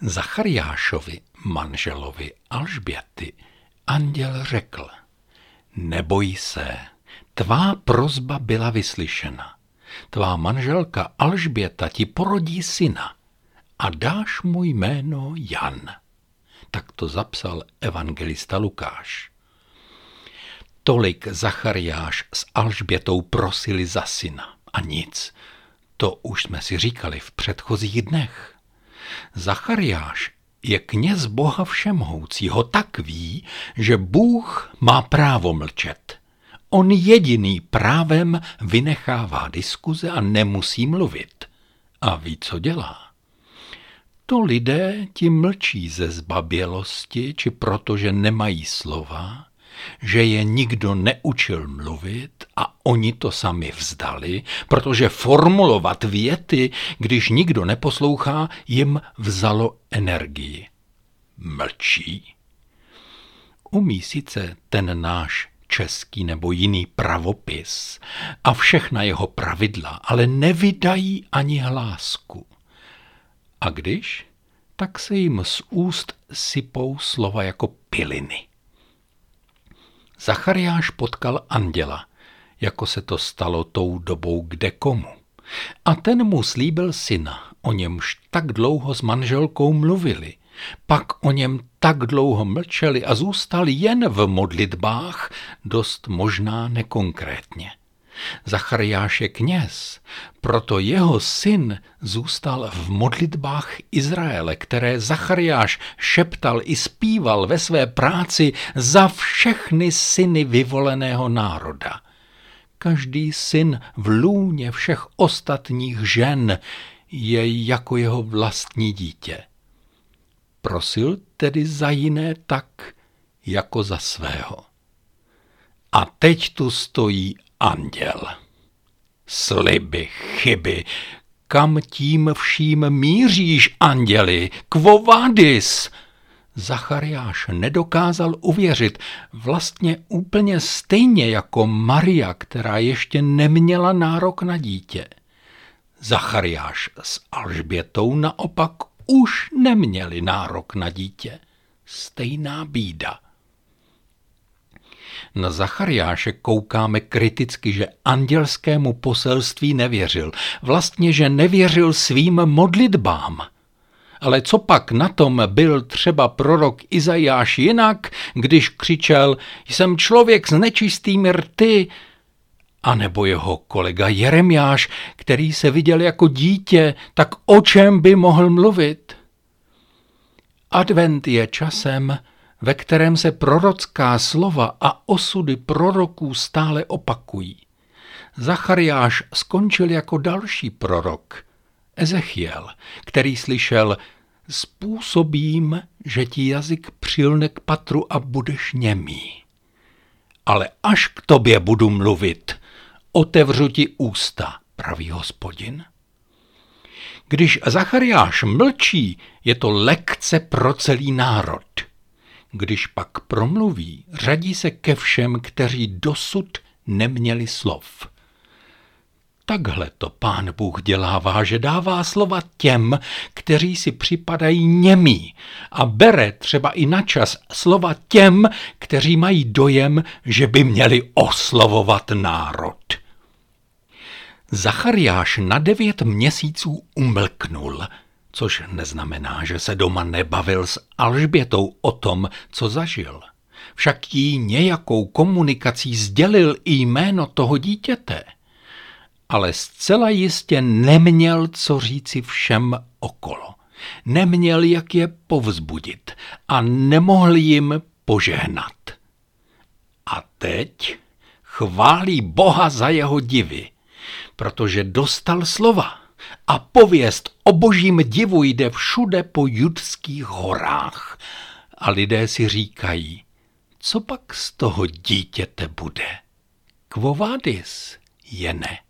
Zachariášovi, manželovi Alžběty, anděl řekl, neboj se, tvá prozba byla vyslyšena. Tvá manželka Alžběta ti porodí syna a dáš mu jméno Jan. Tak to zapsal evangelista Lukáš. Tolik Zachariáš s Alžbětou prosili za syna a nic. To už jsme si říkali v předchozích dnech. Zachariáš je kněz Boha Všemhoucího, tak ví, že Bůh má právo mlčet. On jediný právem vynechává diskuze a nemusí mluvit. A ví, co dělá. To lidé ti mlčí ze zbabělosti, či protože nemají slova, že je nikdo neučil mluvit a oni to sami vzdali, protože formulovat věty, když nikdo neposlouchá, jim vzalo energii. Mlčí. Umí sice ten náš český nebo jiný pravopis a všechna jeho pravidla, ale nevydají ani hlásku. A když, tak se jim z úst sypou slova jako piliny. Zachariáš potkal anděla, jako se to stalo tou dobou kde komu. A ten mu slíbil syna, o němž tak dlouho s manželkou mluvili. Pak o něm tak dlouho mlčeli a zůstal jen v modlitbách, dost možná nekonkrétně. Zachariáš je kněz, proto jeho syn zůstal v modlitbách Izraele, které Zachariáš šeptal i zpíval ve své práci za všechny syny vyvoleného národa. Každý syn v lůně všech ostatních žen je jako jeho vlastní dítě. Prosil tedy za jiné tak, jako za svého. A teď tu stojí anděl. Sliby, chyby, kam tím vším míříš, anděli, kvovadis? Zachariáš nedokázal uvěřit, vlastně úplně stejně jako Maria, která ještě neměla nárok na dítě. Zachariáš s Alžbětou naopak už neměli nárok na dítě. Stejná bída. Na Zachariáše koukáme kriticky, že andělskému poselství nevěřil. Vlastně, že nevěřil svým modlitbám. Ale co pak na tom byl třeba prorok Izajáš jinak, když křičel, jsem člověk s nečistými rty, a nebo jeho kolega Jeremiáš, který se viděl jako dítě, tak o čem by mohl mluvit? Advent je časem, ve kterém se prorocká slova a osudy proroků stále opakují. Zachariáš skončil jako další prorok, Ezechiel, který slyšel Způsobím, že ti jazyk přilne k patru a budeš němý. Ale až k tobě budu mluvit, otevřu ti ústa, pravý hospodin. Když Zachariáš mlčí, je to lekce pro celý národ. Když pak promluví, řadí se ke všem, kteří dosud neměli slov. Takhle to pán Bůh dělává, že dává slova těm, kteří si připadají němí a bere třeba i na čas slova těm, kteří mají dojem, že by měli oslovovat národ. Zachariáš na devět měsíců umlknul, což neznamená, že se doma nebavil s Alžbětou o tom, co zažil. Však jí nějakou komunikací sdělil i jméno toho dítěte. Ale zcela jistě neměl co říci všem okolo. Neměl, jak je povzbudit a nemohl jim požehnat. A teď chválí Boha za jeho divy, protože dostal slova a pověst o božím divu jde všude po judských horách. A lidé si říkají, co pak z toho dítěte bude? Kvovádis je ne.